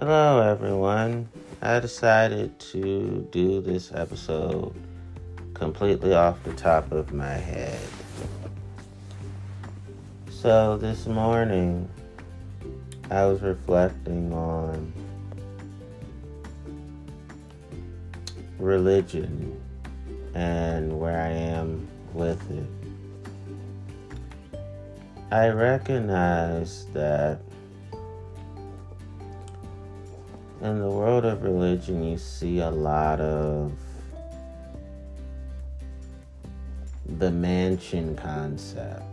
Hello, everyone. I decided to do this episode completely off the top of my head. So, this morning, I was reflecting on religion and where I am with it. I recognize that in the world of religion, you see a lot of the mansion concept.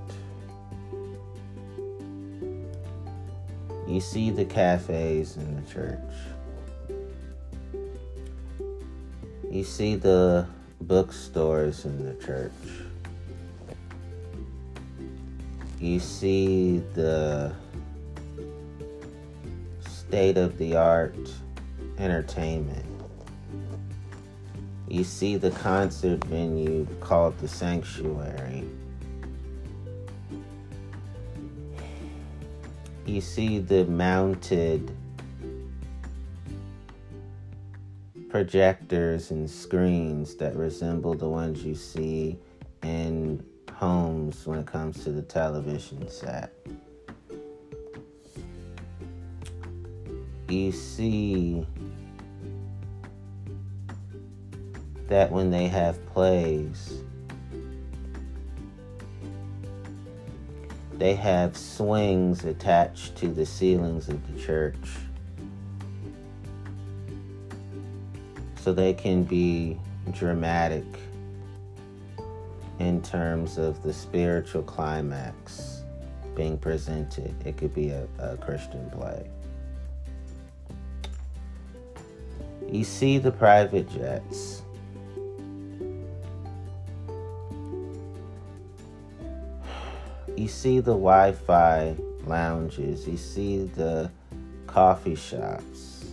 You see the cafes in the church. You see the bookstores in the church. You see the state of the art entertainment. You see the concert venue called the Sanctuary. You see the mounted projectors and screens that resemble the ones you see in homes when it comes to the television set. You see that when they have plays, they have swings attached to the ceilings of the church. So they can be dramatic in terms of the spiritual climax being presented. It could be a, a Christian play. You see the private jets. You see the Wi Fi lounges. You see the coffee shops.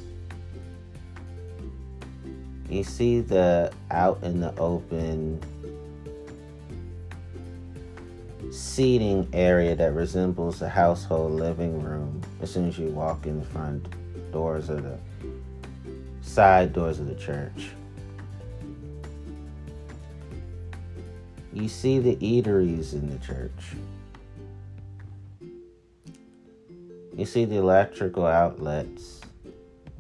You see the out in the open seating area that resembles a household living room as soon as you walk in the front doors of the side doors of the church. You see the eateries in the church. You see the electrical outlets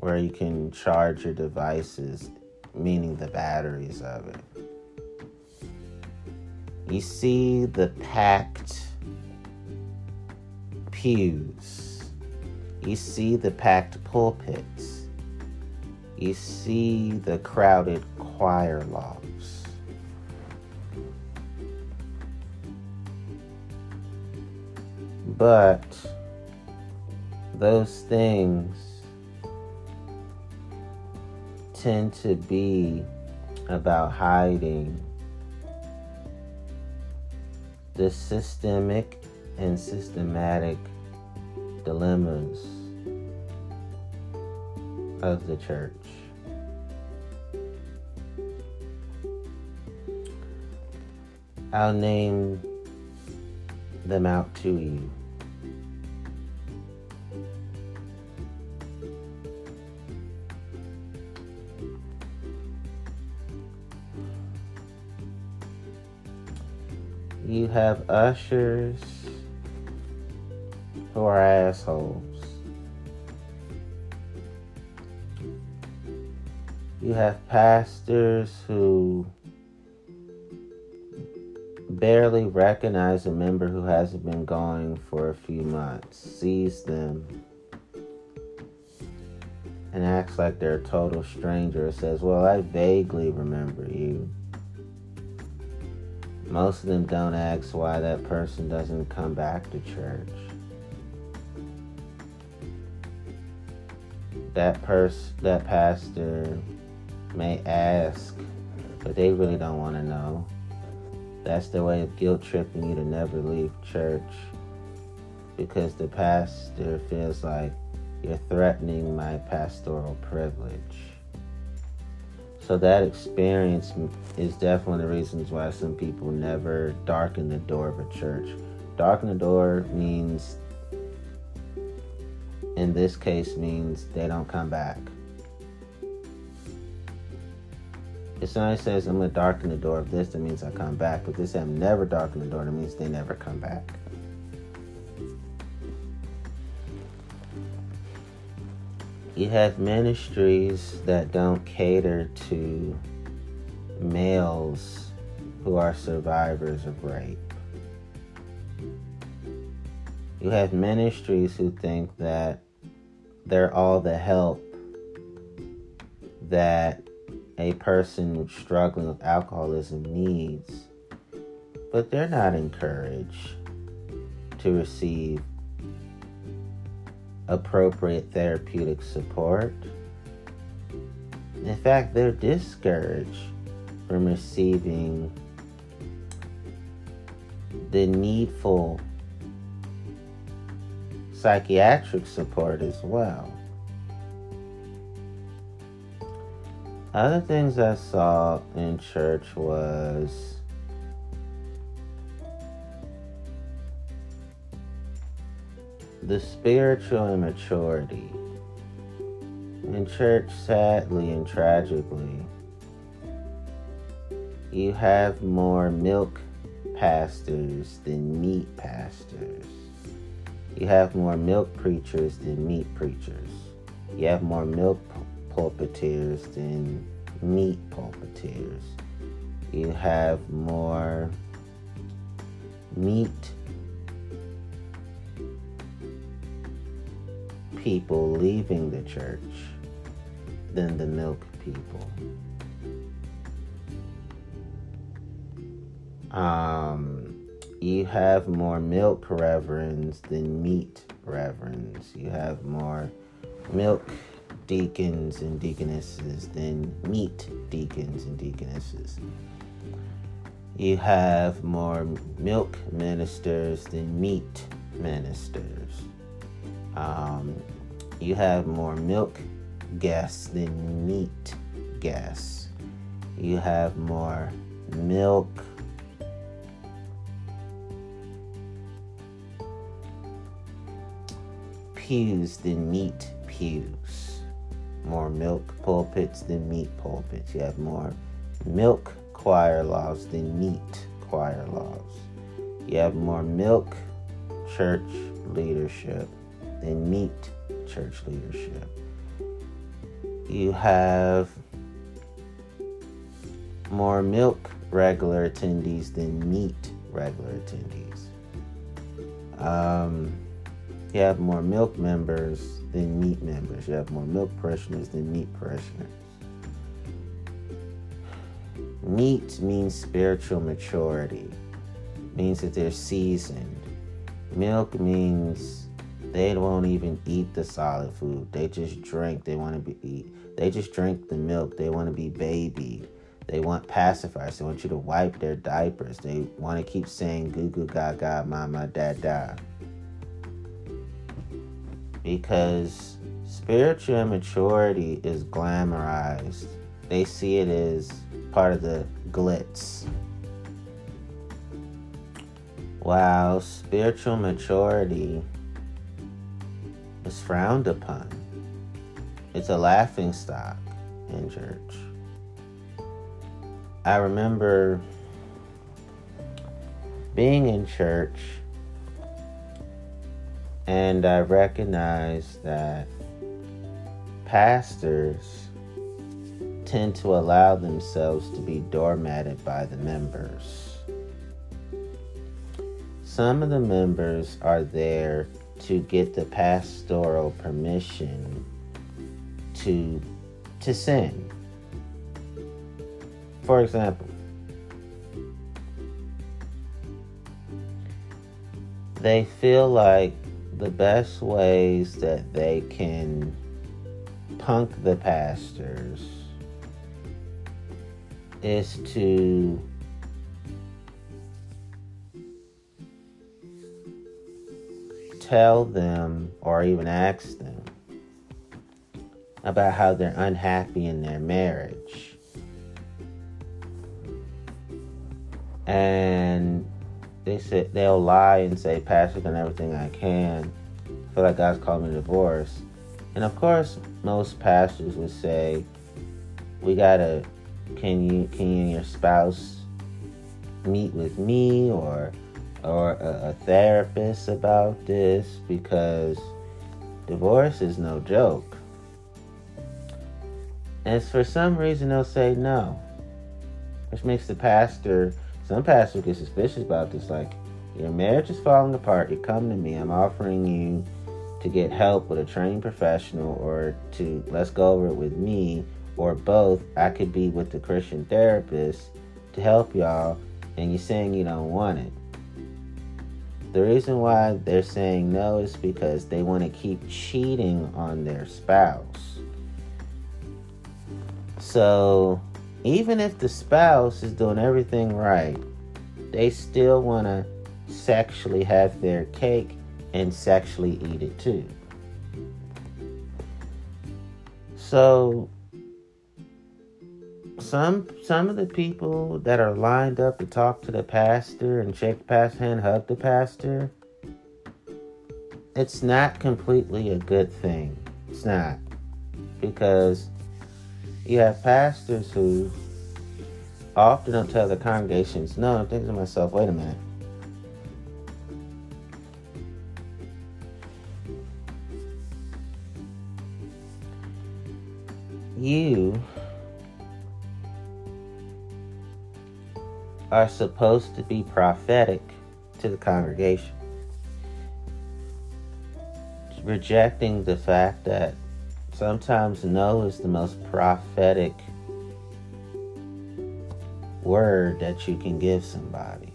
where you can charge your devices, meaning the batteries of it. You see the packed pews. You see the packed pulpits you see the crowded choir lofts. But those things tend to be about hiding the systemic and systematic dilemmas of the church. I'll name them out to you. You have ushers who are assholes. You have pastors who barely recognize a member who hasn't been going for a few months, sees them, and acts like they're a total stranger. Says, Well, I vaguely remember you. Most of them don't ask why that person doesn't come back to church. That person, that pastor may ask, but they really don't want to know. That's the way of guilt tripping you to never leave church because the pastor feels like you're threatening my pastoral privilege. So that experience is definitely the reasons why some people never darken the door of a church. Darken the door means in this case means they don't come back. If somebody says, I'm to darken the door of this, that means I come back. But this I'm never darken the door, that means they never come back. You have ministries that don't cater to males who are survivors of rape. You have ministries who think that they're all the help that a person struggling with alcoholism needs, but they're not encouraged to receive appropriate therapeutic support. In fact, they're discouraged from receiving the needful psychiatric support as well. Other things I saw in church was the spiritual immaturity. In church, sadly and tragically, you have more milk pastors than meat pastors. You have more milk preachers than meat preachers. You have more milk pulpiteers than meat pulpiteers. You have more meat people leaving the church than the milk people. Um, you have more milk reverends than meat reverends. You have more milk deacons and deaconesses than meat deacons and deaconesses. You have more milk ministers than meat ministers. Um, you have more milk guests than meat guests. You have more milk pews than meat pews. More milk pulpits than meat pulpits. You have more milk choir loves than meat choir loves. You have more milk church leadership than meat church leadership. You have more milk regular attendees than meat regular attendees. Um, you have more milk members than meat members. You have more milk parishioners than meat parishioners. Meat means spiritual maturity, means that they're seasoned. Milk means they won't even eat the solid food. They just drink. They want to be eat. They just drink the milk. They want to be baby. They want pacifiers. They want you to wipe their diapers. They want to keep saying goo goo gaga, mama, dad, da because spiritual immaturity is glamorized. They see it as part of the glitz. While spiritual maturity is frowned upon, it's a laughing stock in church. I remember being in church and I recognize that pastors tend to allow themselves to be doormatted by the members. Some of the members are there to get the pastoral permission to to sin. For example, they feel like the best ways that they can punk the pastors is to tell them or even ask them about how they're unhappy in their marriage. And they say they'll lie and say, Pastor, done everything I can. I feel like God's calling me to divorce. And of course, most pastors would say, "We gotta, can you, can you and your spouse meet with me or, or a, a therapist about this because divorce is no joke." And for some reason, they'll say no, which makes the pastor. Some pastors get suspicious about this, like, your marriage is falling apart. You come to me. I'm offering you to get help with a trained professional or to let's go over it with me or both. I could be with the Christian therapist to help y'all, and you're saying you don't want it. The reason why they're saying no is because they want to keep cheating on their spouse. So, even if the spouse is doing everything right, they still want to sexually have their cake and sexually eat it too. So some some of the people that are lined up to talk to the pastor and shake the pastor's hand, hug the pastor, it's not completely a good thing. It's not. Because you have pastors who often don't tell the congregations, no, I'm thinking to myself, wait a minute. you are supposed to be prophetic to the congregation. Rejecting the fact that sometimes no is the most prophetic word that you can give somebody.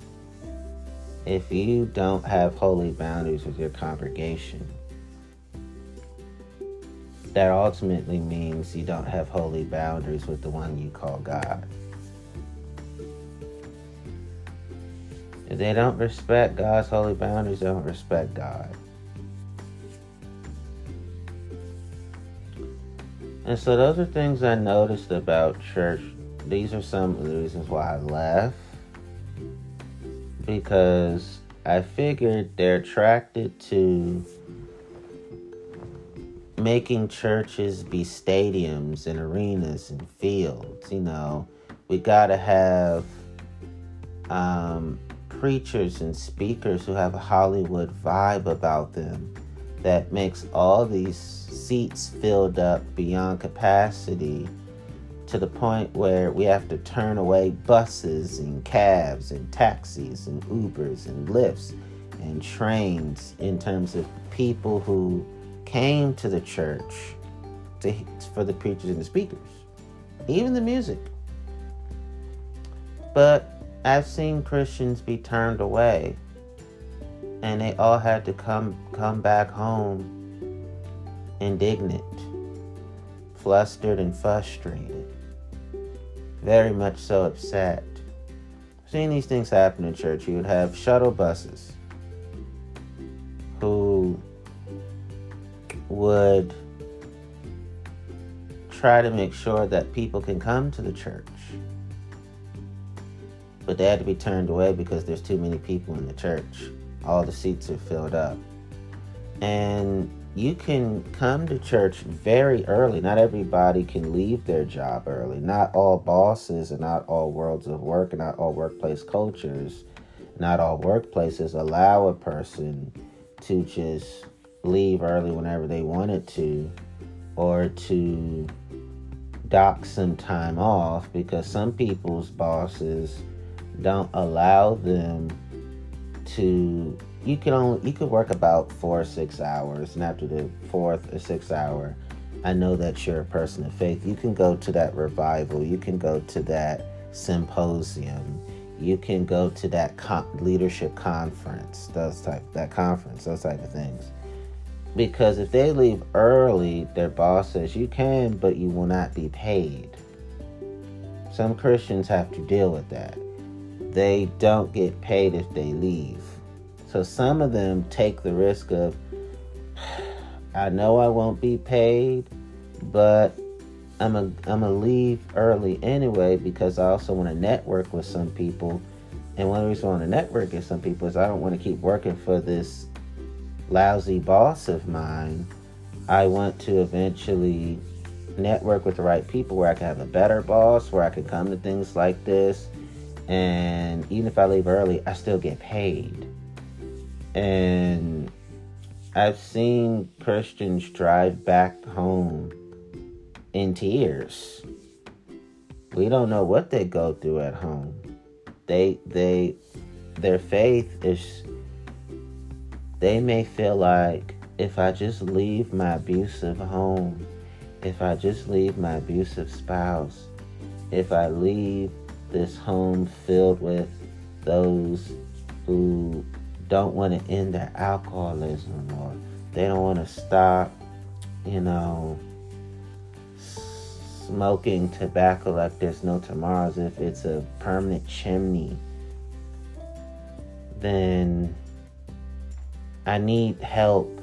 If you don't have holy boundaries with your congregation, that ultimately means you don't have holy boundaries with the one you call God. If they don't respect God's holy boundaries, they don't respect God. And so those are things I noticed about church. These are some of the reasons why I left. Because I figured they're attracted to making churches be stadiums and arenas and fields. You know, we got to have um, preachers and speakers who have a Hollywood vibe about them that makes all these seats filled up beyond capacity to the point where we have to turn away buses and cabs and taxis and Ubers and Lyfts and trains in terms of people who came to the church to, for the preachers and the speakers, even the music. But I've seen Christians be turned away, and they all had to come come back home indignant, flustered, and frustrated. Very much so upset. Seeing these things happen in church, you would have shuttle buses who would try to make sure that people can come to the church. But they had to be turned away because there's too many people in the church. All the seats are filled up. And you can come to church very early. Not everybody can leave their job early. Not all bosses and not all worlds of work and not all workplace cultures, not all workplaces allow a person to just leave early whenever they wanted to or to dock some time off because some people's bosses don't allow them to you can only you could work about four or six hours and after the fourth or sixth hour i know that you're a person of faith you can go to that revival you can go to that symposium you can go to that leadership conference those type that conference those type of things because if they leave early, their boss says you can, but you will not be paid. Some Christians have to deal with that. They don't get paid if they leave. So some of them take the risk of, I know I won't be paid, but I'm a I'm a leave early anyway because I also want to network with some people. And one of the reasons I want to network with some people is I don't want to keep working for this lousy boss of mine, I want to eventually network with the right people where I can have a better boss, where I can come to things like this. And even if I leave early, I still get paid. And I've seen Christians drive back home in tears. We don't know what they go through at home. They they their faith is they may feel like if I just leave my abusive home, if I just leave my abusive spouse, if I leave this home filled with those who don't want to end their alcoholism or they don't want to stop, you know, smoking tobacco like there's no tomorrows, if it's a permanent chimney, then I need help.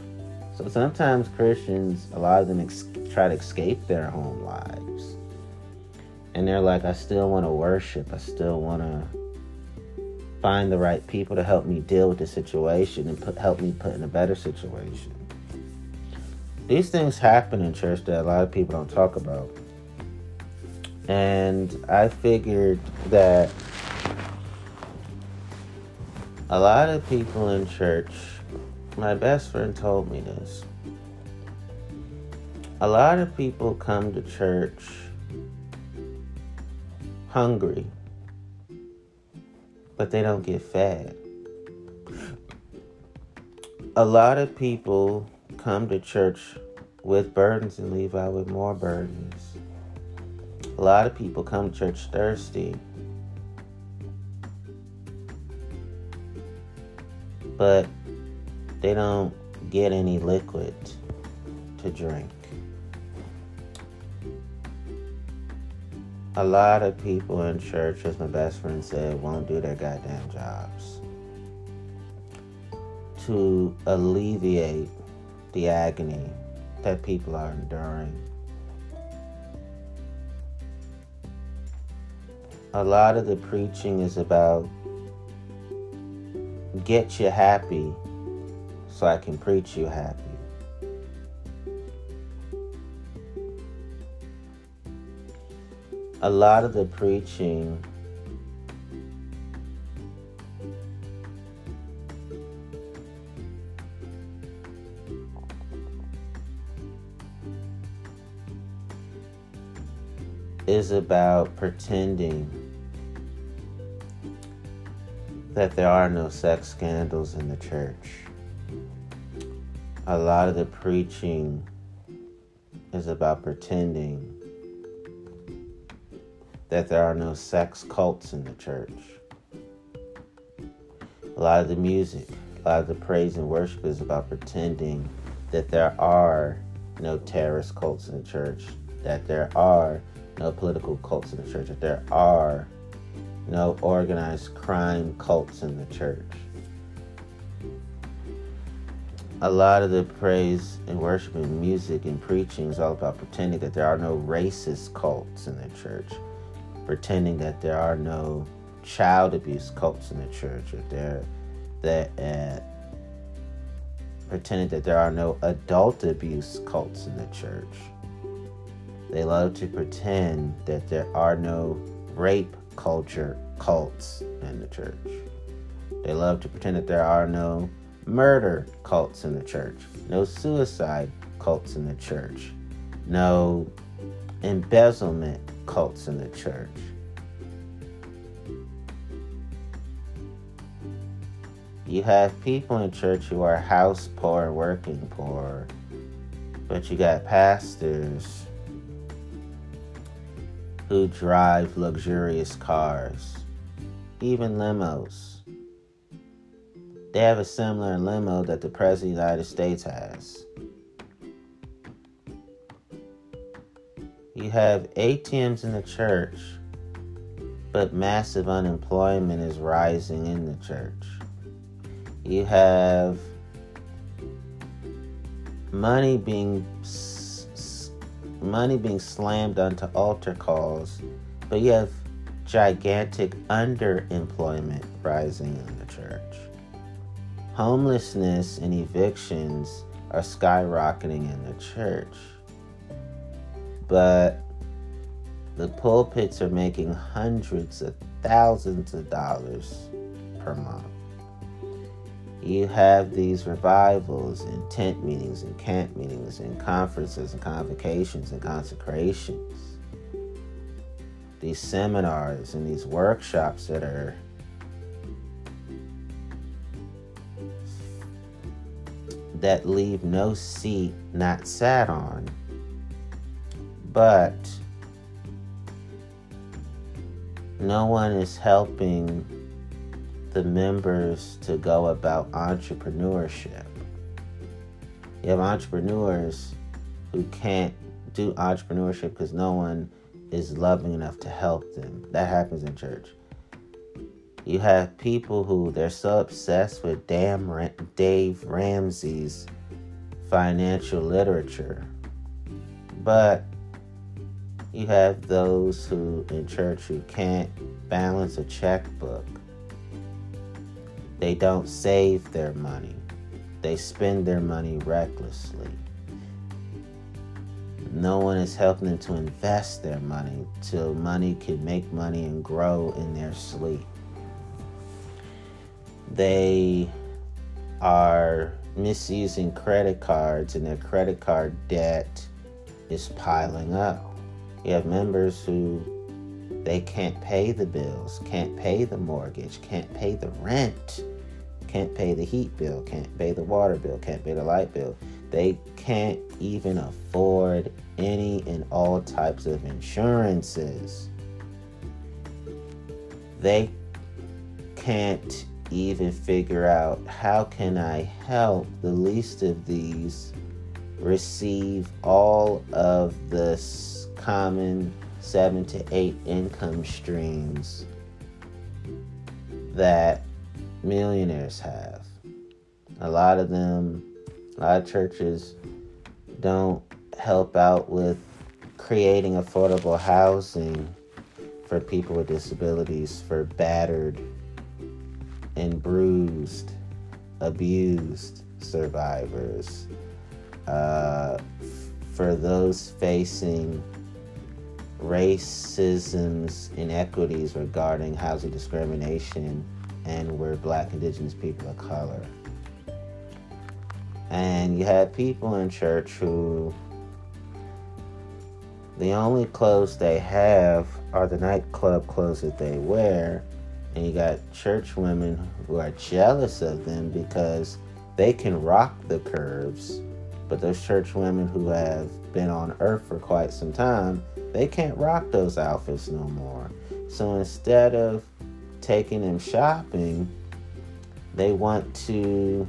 So sometimes Christians, a lot of them ex- try to escape their home lives. And they're like, I still want to worship. I still want to find the right people to help me deal with the situation and put, help me put in a better situation. These things happen in church that a lot of people don't talk about. And I figured that a lot of people in church, my best friend told me this. A lot of people come to church hungry, but they don't get fed. A lot of people come to church with burdens and leave out with more burdens. A lot of people come to church thirsty, but they don't get any liquid to drink. A lot of people in church, as my best friend said, won't do their goddamn jobs to alleviate the agony that people are enduring. A lot of the preaching is about get you happy so I can preach you happy. A lot of the preaching is about pretending that there are no sex scandals in the church. A lot of the preaching is about pretending that there are no sex cults in the church. A lot of the music, a lot of the praise and worship is about pretending that there are no terrorist cults in the church, that there are no political cults in the church, that there are no organized crime cults in the church. A lot of the praise and worship and music and preaching is all about pretending that there are no racist cults in the church pretending that there are no child abuse cults in the church, or there that uh, pretending that there are no adult abuse cults in the church. They love to pretend that there are no rape culture cults in the church. They love to pretend that there are no murder cults in the church, no suicide cults in the church, no embezzlement cults in the church. You have people in church who are house poor, working poor, but you got pastors who drive luxurious cars, even limos. They have a similar limo that the President of the United States has. You have ATMs in the church, but massive unemployment is rising in the church. You have money being money being slammed onto altar calls, but you have gigantic underemployment rising in the church. Homelessness and evictions are skyrocketing in the church. But the pulpits are making hundreds of thousands of dollars per month. You have these revivals and tent meetings and camp meetings and conferences and convocations and consecrations. These seminars and these workshops that are that leave no seat not sat on. But no one is helping the members to go about entrepreneurship. You have entrepreneurs who can't do entrepreneurship because no one is loving enough to help them. That happens in church. You have people who they're so obsessed with damn Dave Ramsey's financial literature. But you have those who in church who can't balance a checkbook. They don't save their money. They spend their money recklessly. No one is helping them to invest their money till money can make money and grow in their sleep. They are misusing credit cards and their credit card debt is piling up. You have members who they can't pay the bills, can't pay the mortgage, can't pay the rent, can't pay the heat bill, can't pay the water bill, can't pay the light bill. They can't even afford any and all types of insurances. They can't even figure out how can I help the least of these receive all of this common seven to eight income streams that millionaires have. A lot of them, a lot of churches don't help out with creating affordable housing for people with disabilities, for battered and bruised, abused survivors, uh, for those facing racism's inequities regarding housing discrimination and where black indigenous people of color. And you had people in church who the only clothes they have are the nightclub clothes that they wear. And you got church women who are jealous of them because they can rock the curves. But those church women who have been on earth for quite some time they can't rock those outfits no more. So instead of taking them shopping, they want to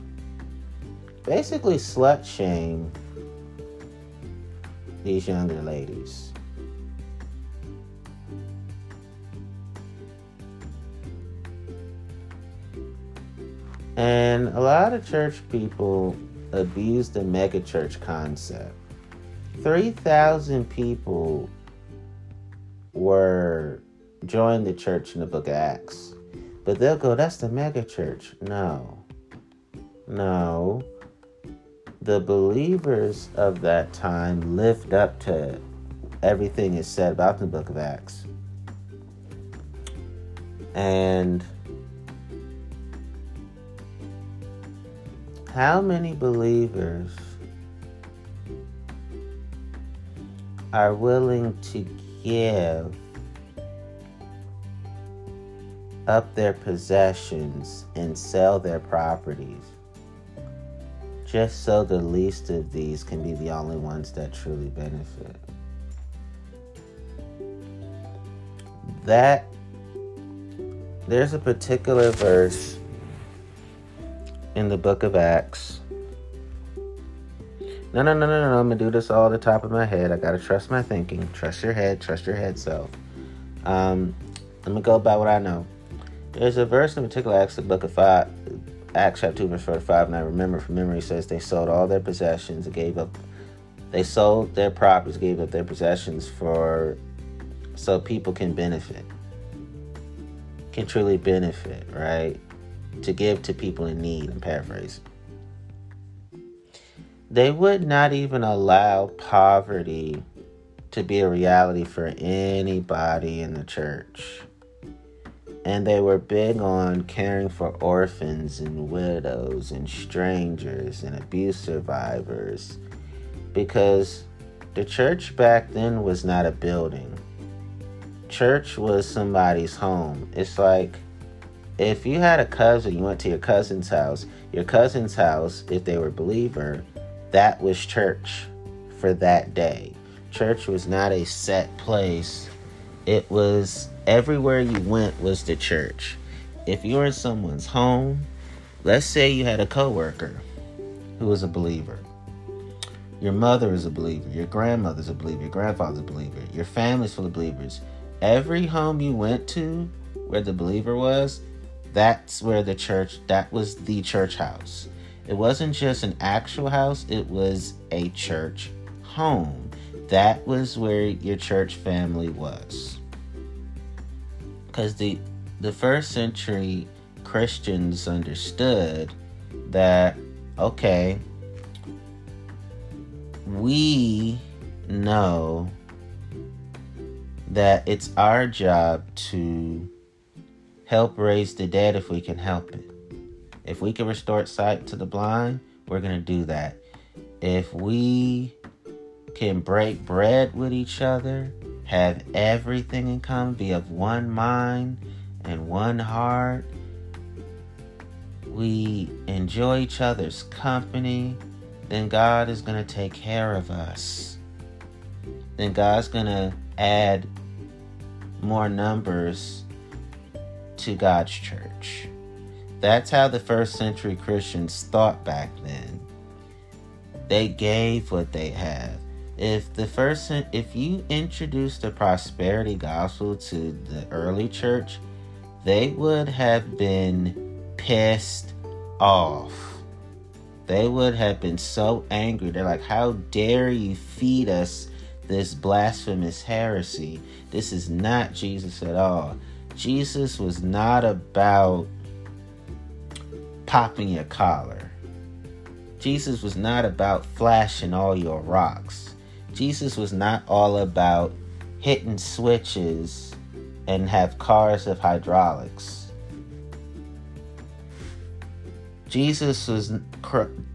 basically slut shame these younger ladies. And a lot of church people abuse the megachurch concept. 3,000 people were joined the church in the book of Acts. But they'll go, that's the mega church. No. No. The believers of that time lived up to everything is said about the book of Acts. And how many believers are willing to give up their possessions and sell their properties just so the least of these can be the only ones that truly benefit. That there's a particular verse in the book of Acts no, no, no, no, no. I'm gonna do this all the top of my head. I gotta trust my thinking. Trust your head. Trust your head self. Um, let me go by what I know. There's a verse in particular, Acts the book of five, Acts chapter two, verse forty-five, and I remember from memory says they sold all their possessions and gave up. They sold their properties, gave up their possessions for so people can benefit, can truly benefit, right? to give to people in need. I'm paraphrasing. They would not even allow poverty to be a reality for anybody in the church. And they were big on caring for orphans and widows and strangers and abuse survivors because the church back then was not a building. Church was somebody's home. It's like if you had a cousin, you went to your cousin's house, your cousin's house, if they were believer, that was church for that day. Church was not a set place. It was everywhere you went was the church. If you were in someone's home, let's say you had a coworker who was a believer. Your mother is a believer, your grandmother's a believer, your grandfather's a believer, your family's full of believers. Every home you went to where the believer was, that's where the church, that was the church house. It wasn't just an actual house, it was a church home. That was where your church family was. Because the the first century Christians understood that okay, we know that it's our job to help raise the dead if we can help it. If we can restore sight to the blind, we're going to do that. If we can break bread with each other, have everything in common, be of one mind and one heart, we enjoy each other's company, then God is going to take care of us. Then God's going to add more numbers to God's church. That's how the first century Christians thought back then. They gave what they have. If the first if you introduced the prosperity gospel to the early church, they would have been pissed off. They would have been so angry. They're like, "How dare you feed us this blasphemous heresy? This is not Jesus at all." Jesus was not about popping your collar. Jesus was not about flashing all your rocks. Jesus was not all about hitting switches and have cars of hydraulics. Jesus was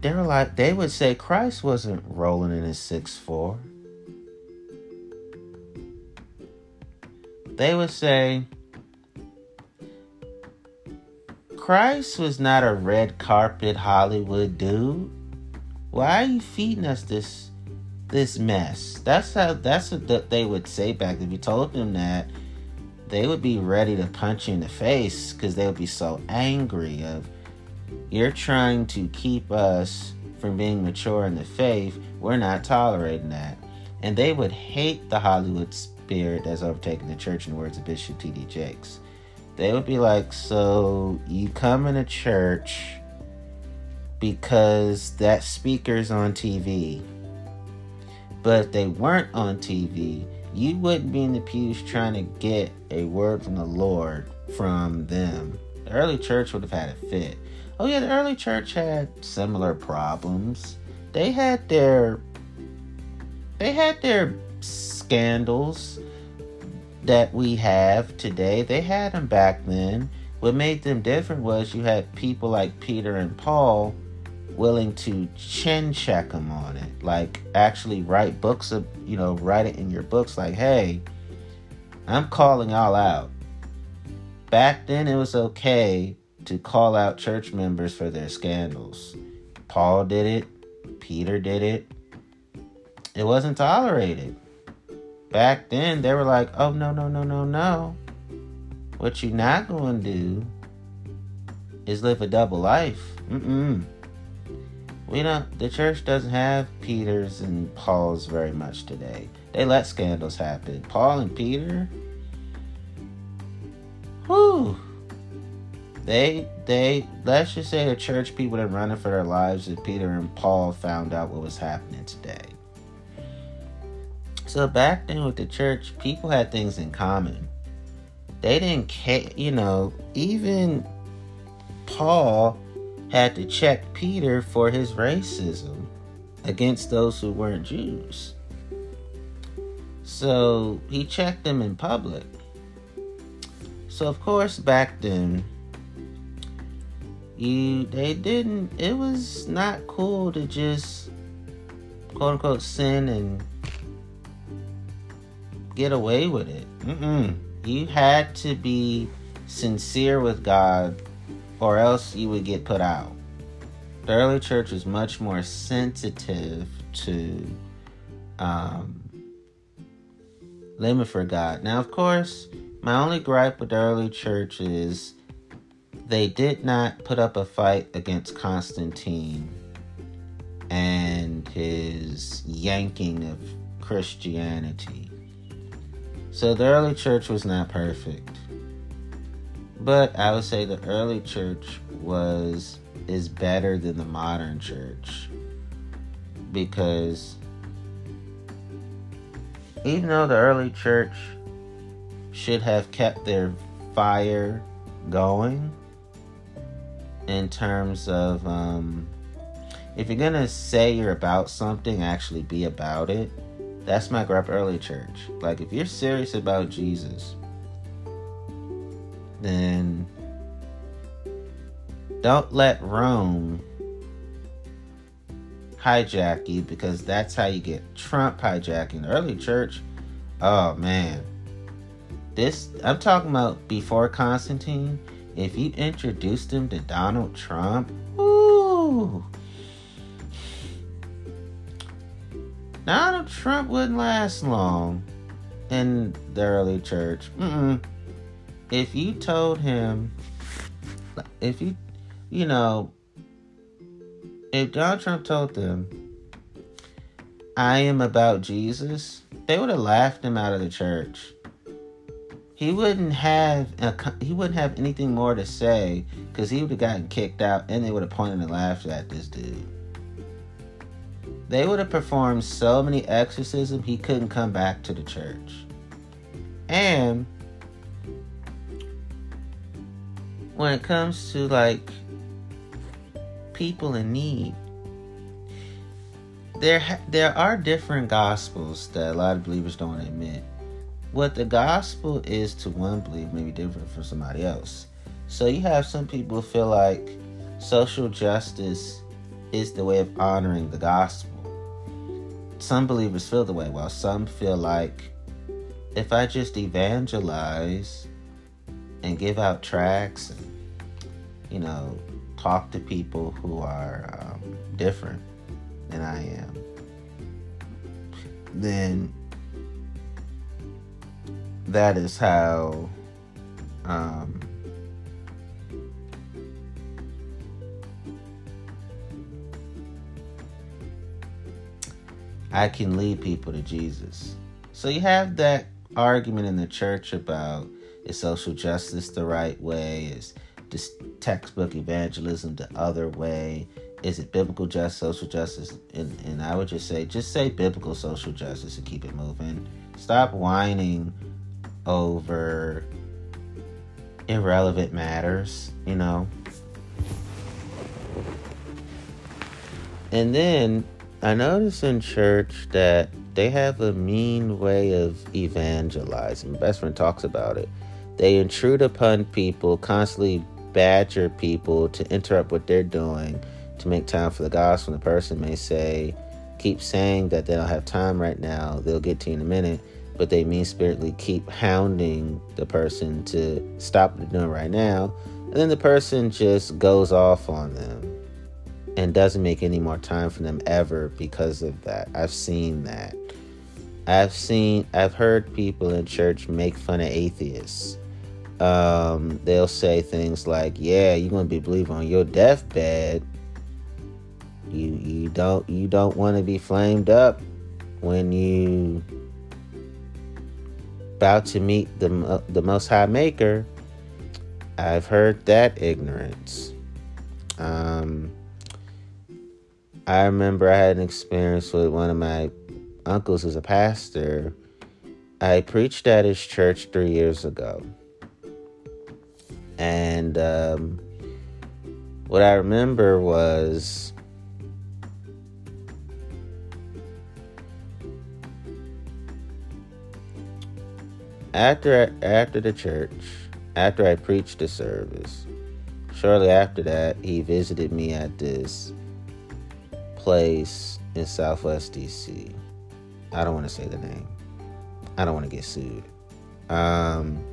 they were like they would say Christ wasn't rolling in his six four. They would say Christ was not a red carpet Hollywood dude. Why are you feeding us this this mess? That's how that's what they would say back. If you told them that, they would be ready to punch you in the face because they would be so angry of you're trying to keep us from being mature in the faith. We're not tolerating that. And they would hate the Hollywood spirit that's overtaken the church in the words of Bishop T.D. Jakes they would be like, So you come in a church because that speaker's on TV. But if they weren't on TV, you wouldn't be in the pews trying to get a word from the Lord from them. The early church would have had a fit. Oh, yeah, the early church had similar problems. They had their. They had their scandals that we have today, they had them back then. What made them different was you had people like Peter and Paul willing to chin check them on it. Like actually write books of, you know, write it in your books like, hey, I'm calling all out. Back then it was okay to call out church members for their scandals. Paul did it, Peter did it. It wasn't tolerated back then they were like, oh no no no no no. What you're not going to do is live a double life. Mm-mm. We don't. The church doesn't have Peters and Pauls very much today. They let scandals happen. Paul and Peter. Whew. They they let's just say the church people are running for their lives if Peter and Paul found out what was happening today. So back then with the church, people had things in common. They didn't care, you know, even Paul had to check Peter for his racism against those who weren't Jews. So he checked them in public. So of course back then you they didn't it was not cool to just quote unquote sin and get away with it. Mm-mm. You had to be sincere with God or else you would get put out. The early church was much more sensitive to um, living for God. Now, of course, my only gripe with the early church is they did not put up a fight against Constantine and his yanking of Christianity. So the early church was not perfect. But I would say the early church was is better than the modern church because even though the early church should have kept their fire going in terms of um, if you're gonna say you're about something, actually be about it. That's my grab early church. Like if you're serious about Jesus, then don't let Rome hijack you because that's how you get Trump hijacking. Early church, oh man. This I'm talking about before Constantine. If you introduced him to Donald Trump, ooh. Donald Trump wouldn't last long in the early church. Mm-mm. If you told him, if you, you know, if Donald Trump told them, I am about Jesus, they would have laughed him out of the church. He wouldn't have a, he wouldn't have anything more to say because he would have gotten kicked out, and they would have pointed and laughed at this dude they would have performed so many exorcisms he couldn't come back to the church. And when it comes to like people in need, there there are different gospels that a lot of believers don't admit. What the gospel is to one believer may be different for somebody else. So you have some people feel like social justice is the way of honoring the gospel some believers feel the way, while some feel like if I just evangelize and give out tracts and, you know, talk to people who are um, different than I am, then that is how um, I can lead people to Jesus. So you have that argument in the church about is social justice the right way? Is this textbook evangelism the other way? Is it biblical just social justice? And, and I would just say, just say biblical social justice and keep it moving. Stop whining over irrelevant matters, you know. And then I notice in church that they have a mean way of evangelizing. best friend talks about it. They intrude upon people, constantly badger people to interrupt what they're doing to make time for the gospel. And the person may say, keep saying that they don't have time right now, they'll get to you in a minute, but they mean spiritedly keep hounding the person to stop what they're doing right now. And then the person just goes off on them and doesn't make any more time for them ever because of that. I've seen that. I've seen, I've heard people in church make fun of atheists. Um, they'll say things like, "Yeah, you're gonna be believing on your deathbed. You you don't you don't want to be flamed up when you about to meet the the Most High Maker." I've heard that ignorance. Um, I remember I had an experience with one of my uncles who's a pastor. I preached at his church three years ago. And um, what I remember was after after the church, after I preached the service, shortly after that, he visited me at this place in Southwest DC. I don't want to say the name. I don't want to get sued. Um,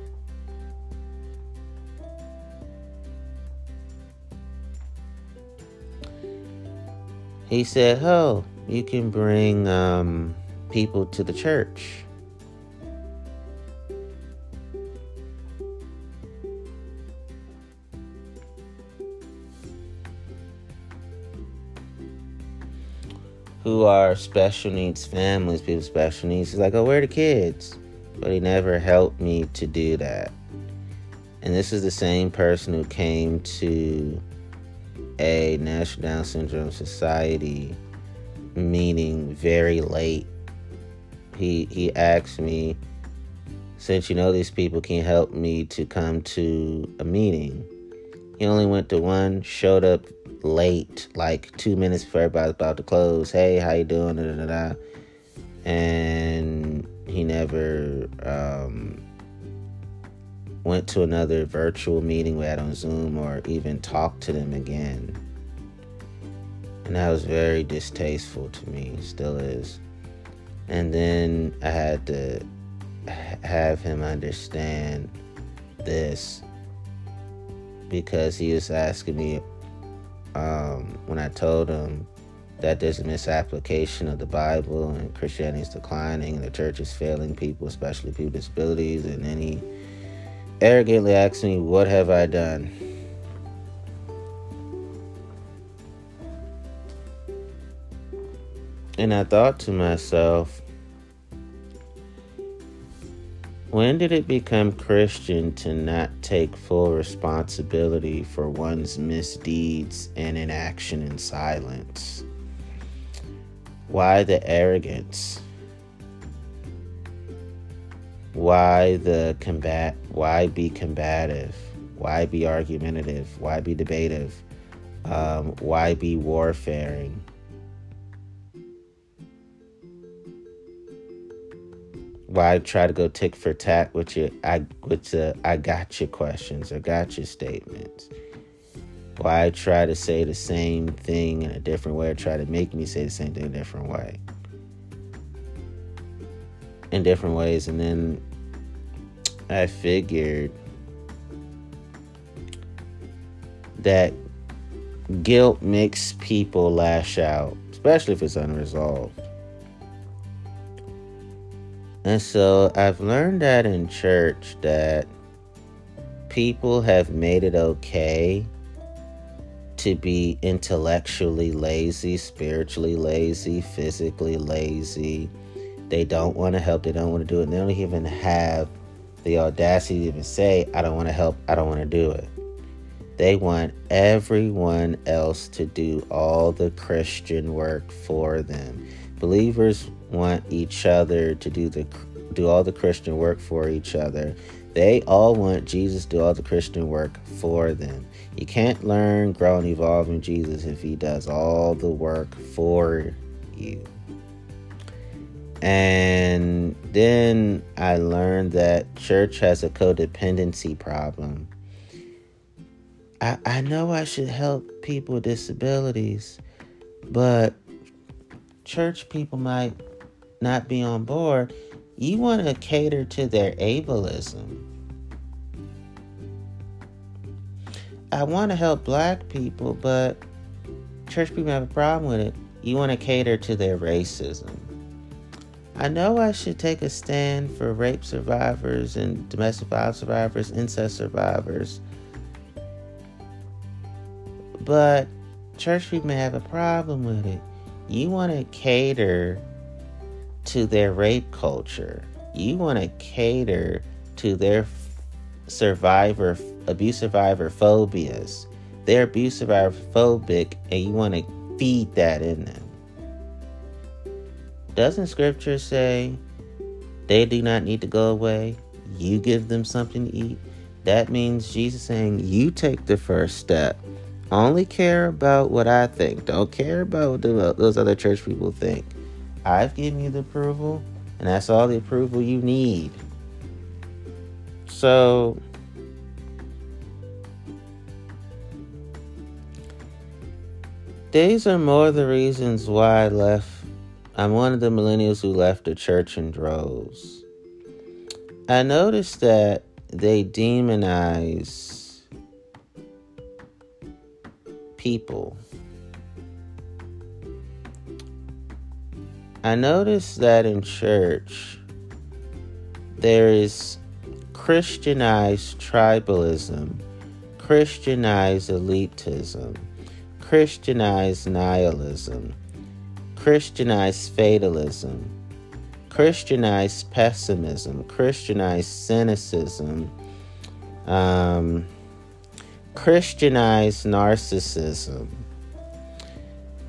he said, "Oh, you can bring um, people to the church." Who are special needs families, people with special needs. He's like, oh, where are the kids? But he never helped me to do that. And this is the same person who came to a National Down Syndrome Society meeting very late. He he asked me, since you know these people, can you help me to come to a meeting? He only went to one, showed up late, like two minutes before everybody's about to close. Hey, how you doing? Da, da, da, and he never um, went to another virtual meeting we had on Zoom or even talked to them again. And that was very distasteful to me, still is. And then I had to have him understand this because he was asking me um, when I told him that there's a misapplication of the Bible and Christianity is declining and the church is failing people, especially people with disabilities, and then he arrogantly asked me, What have I done? And I thought to myself, when did it become Christian to not take full responsibility for one's misdeeds and inaction in silence? Why the arrogance? Why the combat? Why be combative? Why be argumentative? Why be debative? Um, why be warfaring? Why try to go tick for tat with your I with the I got your questions or got your statements? Why I try to say the same thing in a different way or try to make me say the same thing a different way? In different ways, and then I figured that guilt makes people lash out, especially if it's unresolved. And so I've learned that in church that people have made it okay to be intellectually lazy, spiritually lazy, physically lazy. They don't want to help, they don't want to do it. They don't even have the audacity to even say, I don't want to help, I don't want to do it. They want everyone else to do all the Christian work for them. Believers want each other to do the do all the Christian work for each other. They all want Jesus to do all the Christian work for them. You can't learn, grow, and evolve in Jesus if He does all the work for you. And then I learned that church has a codependency problem. I, I know I should help people with disabilities, but church people might not be on board, you want to cater to their ableism. I want to help black people, but church people have a problem with it. You want to cater to their racism. I know I should take a stand for rape survivors and domestic violence survivors, incest survivors, but church people may have a problem with it. You want to cater to their rape culture. You want to cater to their survivor, abuse survivor phobias. They're abuse survivor phobic, and you want to feed that in them. Doesn't scripture say they do not need to go away? You give them something to eat. That means Jesus saying, You take the first step Only care about what I think. Don't care about what those other church people think. I've given you the approval, and that's all the approval you need. So, these are more the reasons why I left. I'm one of the millennials who left the church in droves. I noticed that they demonize people. I noticed that in church there is Christianized tribalism, Christianized elitism, Christianized nihilism, Christianized fatalism, Christianized pessimism, Christianized cynicism, um, Christianized narcissism,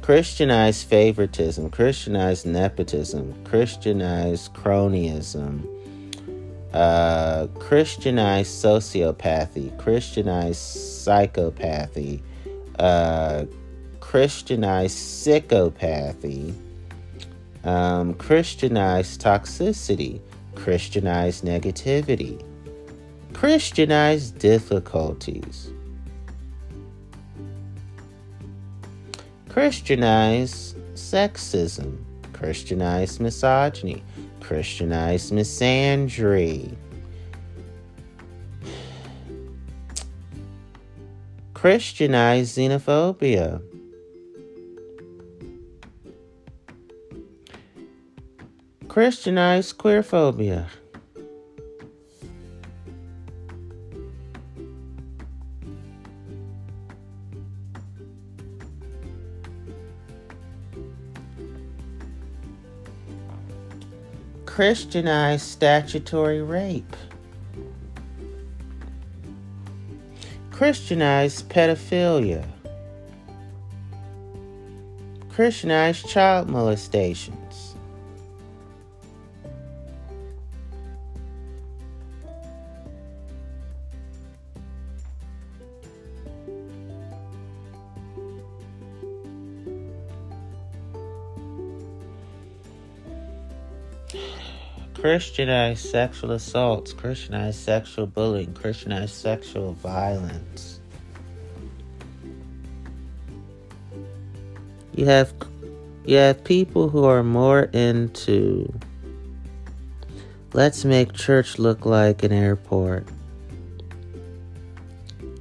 Christianized favoritism, Christianized nepotism, Christianized cronyism, uh, Christianized sociopathy, Christianized psychopathy, uh, Christianized psychopathy, um, Christianized toxicity, Christianized negativity, Christianized difficulties, Christianized sexism, Christianized misogyny, Christianized misandry, Christianized xenophobia. Christianized queerphobia. Christianized statutory rape. Christianized pedophilia. Christianized child molestations. Christianized sexual assaults, Christianized sexual bullying, Christianized sexual violence. You have you have people who are more into let's make church look like an airport.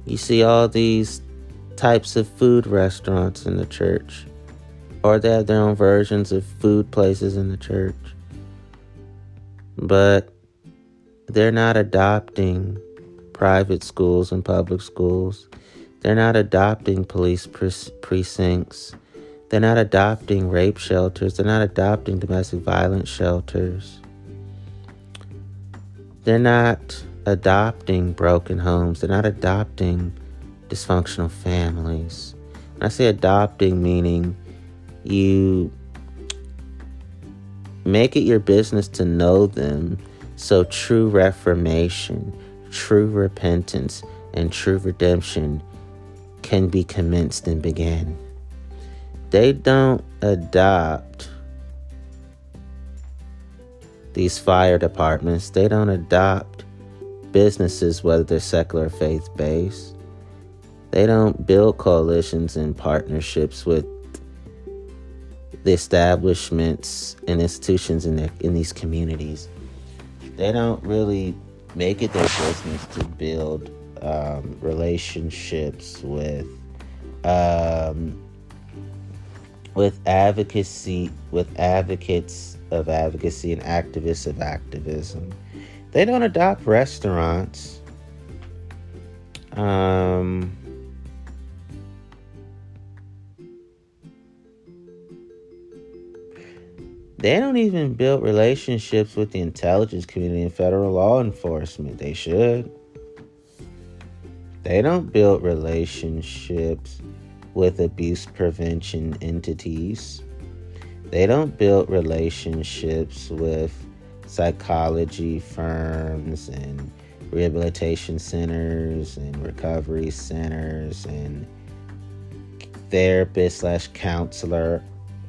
You see all these types of food restaurants in the church, or they have their own versions of food places in the church but they're not adopting private schools and public schools. They're not adopting police pre- precincts. They're not adopting rape shelters. They're not adopting domestic violence shelters. They're not adopting broken homes. They're not adopting dysfunctional families. When I say adopting, meaning you Make it your business to know them so true reformation, true repentance, and true redemption can be commenced and begin. They don't adopt these fire departments, they don't adopt businesses, whether they're secular or faith based. They don't build coalitions and partnerships with the establishments and institutions in, their, in these communities, they don't really make it their business to build um, relationships with um, with advocacy with advocates of advocacy and activists of activism. They don't adopt restaurants. Um, They don't even build relationships with the intelligence community and federal law enforcement. They should. They don't build relationships with abuse prevention entities. They don't build relationships with psychology firms and rehabilitation centers and recovery centers and therapist slash counselor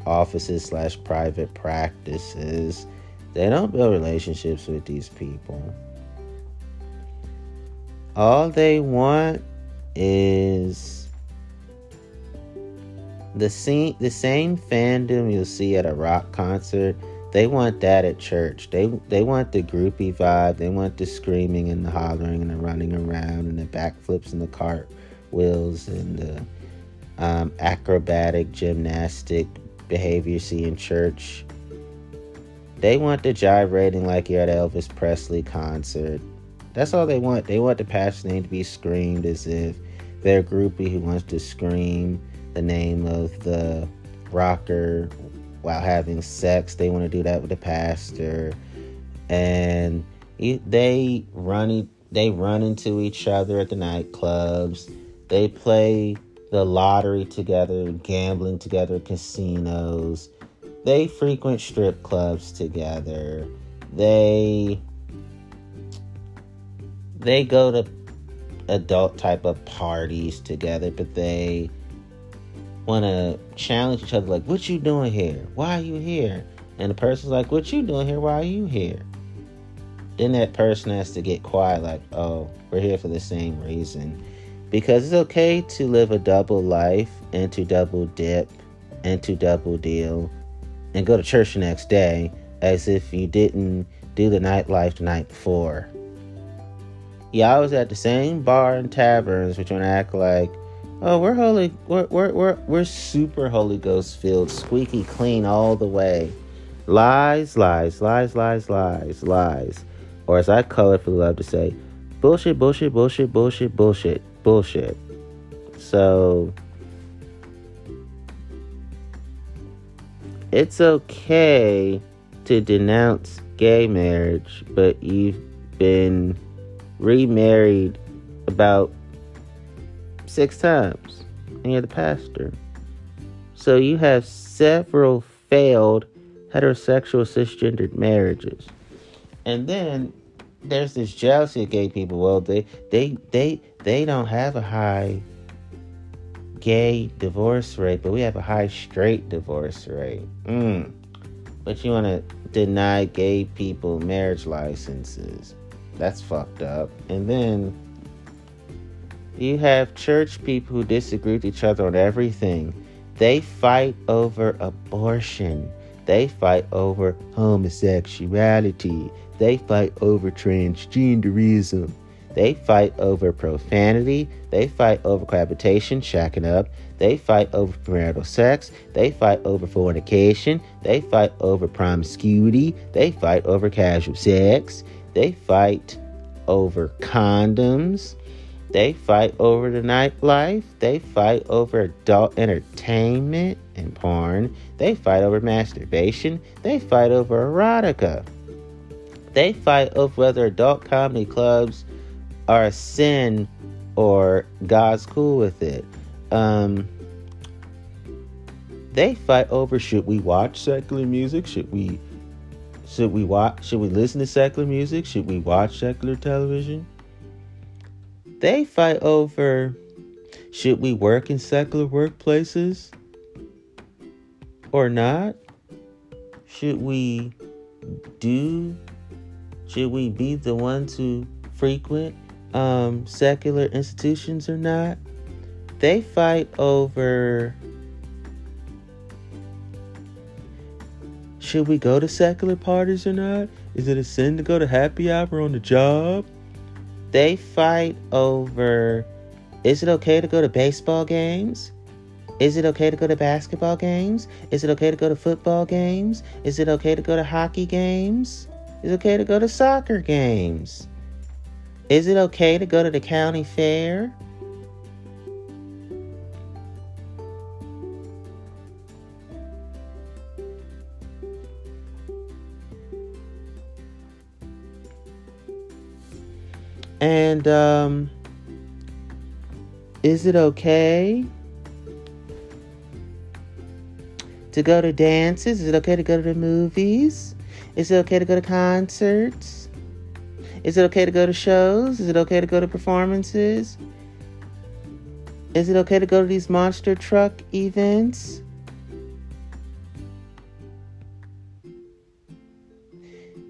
offices slash private practices. They don't build relationships with these people. All they want is the same the same fandom you'll see at a rock concert. They want that at church. They they want the groupie vibe. They want the screaming and the hollering and the running around and the backflips and the cartwheels and the um, acrobatic gymnastic behavior you see in church. They want the gyrating like you're at Elvis Presley concert. That's all they want. They want the pastor name to be screamed as if they're a groupie who wants to scream the name of the rocker while having sex. They want to do that with the pastor, and they run they run into each other at the nightclubs. They play the lottery together, gambling together, casinos. They frequent strip clubs together. They they go to adult type of parties together, but they want to challenge each other like, what you doing here? Why are you here? And the person's like, what you doing here? Why are you here? Then that person has to get quiet like, oh, we're here for the same reason. Because it's okay to live a double life and to double dip and to double deal and go to church the next day as if you didn't do the nightlife the night before. Y'all was at the same bar and taverns, which want to act like, oh, we're holy, we're, we're, we're, we're super Holy Ghost filled, squeaky clean all the way. Lies, lies, lies, lies, lies, lies. Or as I colorfully love to say, bullshit, bullshit, bullshit, bullshit, bullshit, bullshit. So, it's okay to denounce gay marriage, but you've been remarried about six times, and you're the pastor. So you have several failed heterosexual cisgendered marriages. And then there's this jealousy of gay people. Well, they they they they don't have a high gay divorce rate, but we have a high straight divorce rate. Mm. But you want to deny gay people marriage licenses. That's fucked up. And then you have church people who disagree with each other on everything. They fight over abortion. They fight over homosexuality. They fight over transgenderism. They fight over profanity. They fight over cohabitation, shacking up. They fight over premarital sex. They fight over fornication. They fight over promiscuity. They fight over casual sex. They fight over condoms. They fight over the nightlife. They fight over adult entertainment and porn. They fight over masturbation. They fight over erotica. They fight over whether adult comedy clubs are sin or God's cool with it. Um, they fight over should we watch secular music? Should we should we watch? Should we listen to secular music? Should we watch secular television? They fight over should we work in secular workplaces or not? Should we do? Should we be the ones who frequent um, secular institutions or not? They fight over Should we go to secular parties or not? Is it a sin to go to happy hour on the job? They fight over is it okay to go to baseball games? Is it okay to go to basketball games? Is it okay to go to football games? Is it okay to go to hockey games? Is it okay to go to soccer games? Is it okay to go to the county fair? And um, is it okay to go to dances? Is it okay to go to the movies? Is it okay to go to concerts? Is it okay to go to shows? Is it okay to go to performances? Is it okay to go to these monster truck events?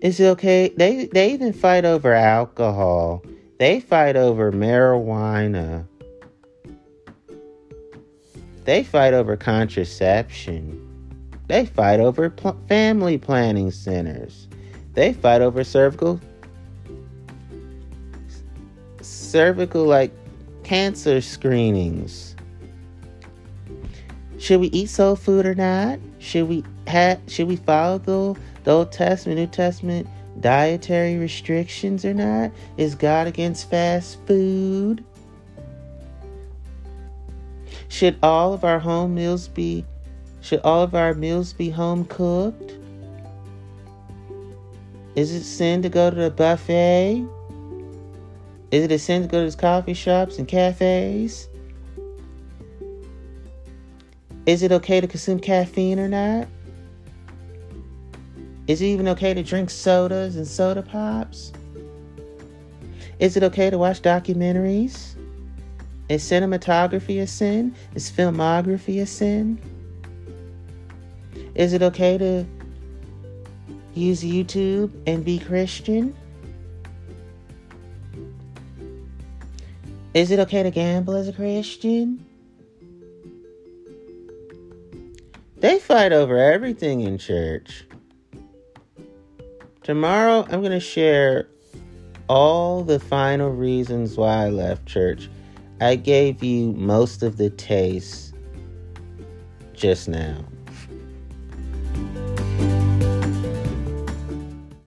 Is it okay? They they even fight over alcohol. They fight over marijuana. They fight over contraception. They fight over pl- family planning centers. They fight over cervical cervical like cancer screenings. Should we eat soul food or not? Should we ha- should we follow the, the Old Testament, New Testament dietary restrictions or not? Is God against fast food? Should all of our home meals be should all of our meals be home cooked? Is it sin to go to the buffet? Is it a sin to go to coffee shops and cafes? Is it okay to consume caffeine or not? Is it even okay to drink sodas and soda pops? Is it okay to watch documentaries? Is cinematography a sin? Is filmography a sin? Is it okay to use YouTube and be Christian? Is it okay to gamble as a Christian? They fight over everything in church. Tomorrow, I'm going to share all the final reasons why I left church. I gave you most of the taste just now.